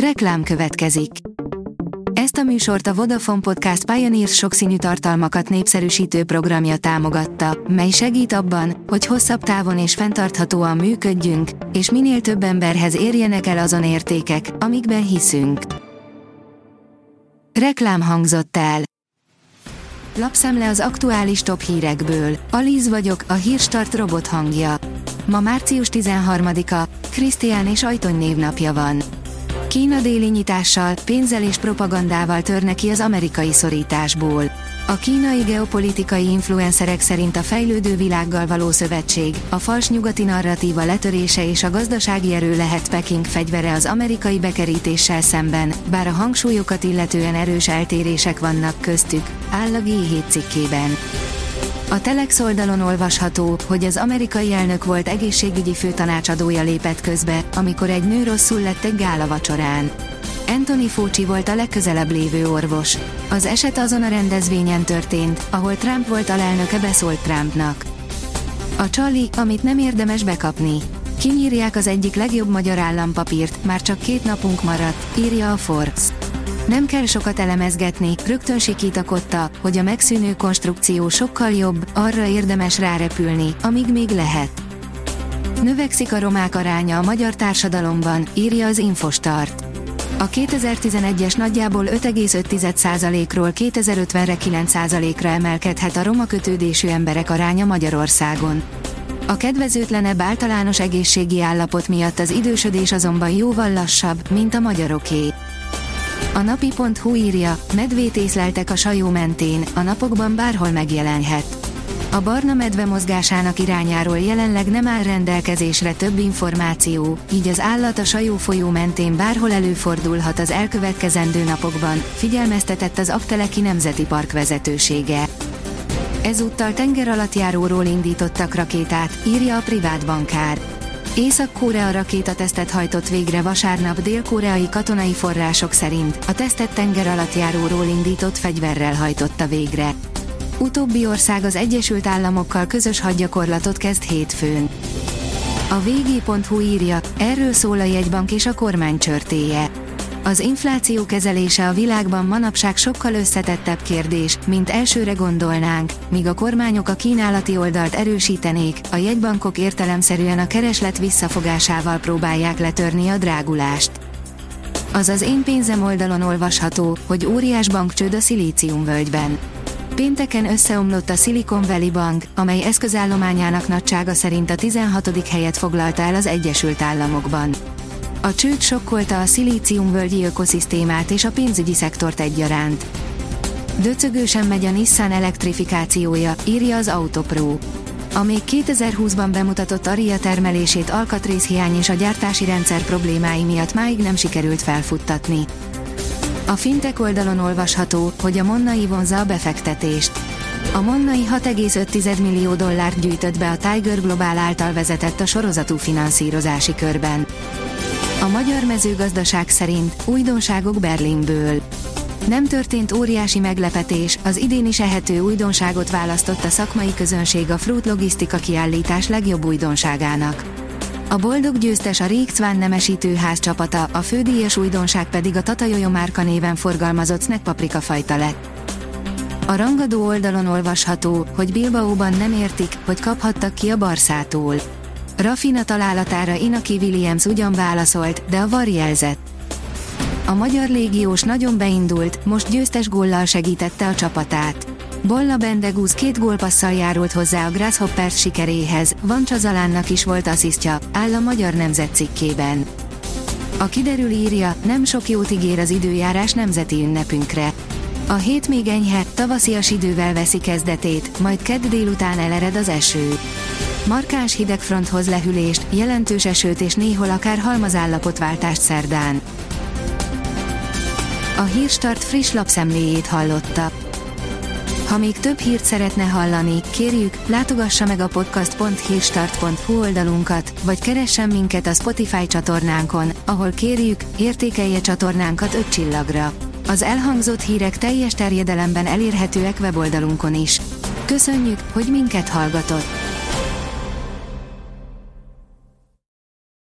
Reklám következik. Ezt a műsort a Vodafone Podcast Pioneers sokszínű tartalmakat népszerűsítő programja támogatta, mely segít abban, hogy hosszabb távon és fenntarthatóan működjünk, és minél több emberhez érjenek el azon értékek, amikben hiszünk. Reklám hangzott el. Lapszemle az aktuális top hírekből. Alíz vagyok, a hírstart robot hangja. Ma március 13-a, Krisztián és Ajtony névnapja van. Kína déli nyitással, pénzzel és propagandával törne ki az amerikai szorításból. A kínai geopolitikai influencerek szerint a fejlődő világgal való szövetség, a fals nyugati narratíva letörése és a gazdasági erő lehet Peking fegyvere az amerikai bekerítéssel szemben, bár a hangsúlyokat illetően erős eltérések vannak köztük, áll a G7 cikkében. A Telex oldalon olvasható, hogy az amerikai elnök volt egészségügyi főtanácsadója lépett közbe, amikor egy nő rosszul lett egy gála vacsorán. Anthony Fauci volt a legközelebb lévő orvos. Az eset azon a rendezvényen történt, ahol Trump volt alelnöke beszólt Trumpnak. A Csali, amit nem érdemes bekapni. Kinyírják az egyik legjobb magyar állampapírt, már csak két napunk maradt, írja a Forbes. Nem kell sokat elemezgetni, rögtön sikítakodta, hogy a megszűnő konstrukció sokkal jobb, arra érdemes rárepülni, amíg még lehet. Növekszik a romák aránya a magyar társadalomban, írja az Infostart. A 2011-es nagyjából 5,5%-ról 2050-re 9%-ra emelkedhet a roma kötődésű emberek aránya Magyarországon. A kedvezőtlenebb általános egészségi állapot miatt az idősödés azonban jóval lassabb, mint a magyaroké. A napi.hu írja, medvét észleltek a sajó mentén, a napokban bárhol megjelenhet. A barna medve mozgásának irányáról jelenleg nem áll rendelkezésre több információ, így az állat a sajó folyó mentén bárhol előfordulhat az elkövetkezendő napokban, figyelmeztetett az Akteleki Nemzeti Park vezetősége. Ezúttal tengeralattjáróról indítottak rakétát, írja a privát bankár. Észak-Korea rakétatesztet hajtott végre vasárnap dél-koreai katonai források szerint, a tesztet tenger alatt járóról indított fegyverrel hajtotta végre. Utóbbi ország az Egyesült Államokkal közös hadgyakorlatot kezd hétfőn. A vg.hu írja, erről szól a jegybank és a kormány csörtéje. Az infláció kezelése a világban manapság sokkal összetettebb kérdés, mint elsőre gondolnánk, míg a kormányok a kínálati oldalt erősítenék, a jegybankok értelemszerűen a kereslet visszafogásával próbálják letörni a drágulást. Az az én pénzem oldalon olvasható, hogy óriás bankcsőd a szilíciumvölgyben. Pénteken összeomlott a Silicon Valley Bank, amely eszközállományának nagysága szerint a 16. helyet foglalta el az Egyesült Államokban. A csőd sokkolta a szilíciumvölgyi ökoszisztémát és a pénzügyi szektort egyaránt. Döcögősen megy a Nissan elektrifikációja, írja az Autopro. A még 2020-ban bemutatott Aria termelését alkatrészhiány és a gyártási rendszer problémái miatt máig nem sikerült felfuttatni. A fintek oldalon olvasható, hogy a Monnai vonza a befektetést. A Monnai 6,5 millió dollárt gyűjtött be a Tiger Global által vezetett a sorozatú finanszírozási körben. A magyar mezőgazdaság szerint újdonságok Berlinből. Nem történt óriási meglepetés, az idén is ehető újdonságot választott a szakmai közönség a Fruit Logisztika kiállítás legjobb újdonságának. A boldog győztes a Rékcván nemesítőház csapata, a fődíjas újdonság pedig a Tatajojo márka néven forgalmazott snack fajta lett. A rangadó oldalon olvasható, hogy Bilbaóban nem értik, hogy kaphattak ki a Barszától. Rafina találatára Inaki Williams ugyan válaszolt, de a var jelzett. A magyar légiós nagyon beindult, most győztes góllal segítette a csapatát. Bolla Bendegúz két gólpasszal járult hozzá a Grasshoppers sikeréhez, Van Csazalánnak is volt asszisztja, áll a Magyar Nemzet cikkében. A kiderül írja, nem sok jót ígér az időjárás nemzeti ünnepünkre. A hét még enyhe, tavaszias idővel veszi kezdetét, majd kedd délután elered az eső. Markáns hidegfronthoz lehűlést, jelentős esőt és néhol akár halmazállapotváltást szerdán. A Hírstart friss lapszemléjét hallotta. Ha még több hírt szeretne hallani, kérjük, látogassa meg a podcast.hírstart.hu oldalunkat, vagy keressen minket a Spotify csatornánkon, ahol kérjük, értékelje csatornánkat 5 csillagra. Az elhangzott hírek teljes terjedelemben elérhetőek weboldalunkon is. Köszönjük, hogy minket hallgatott!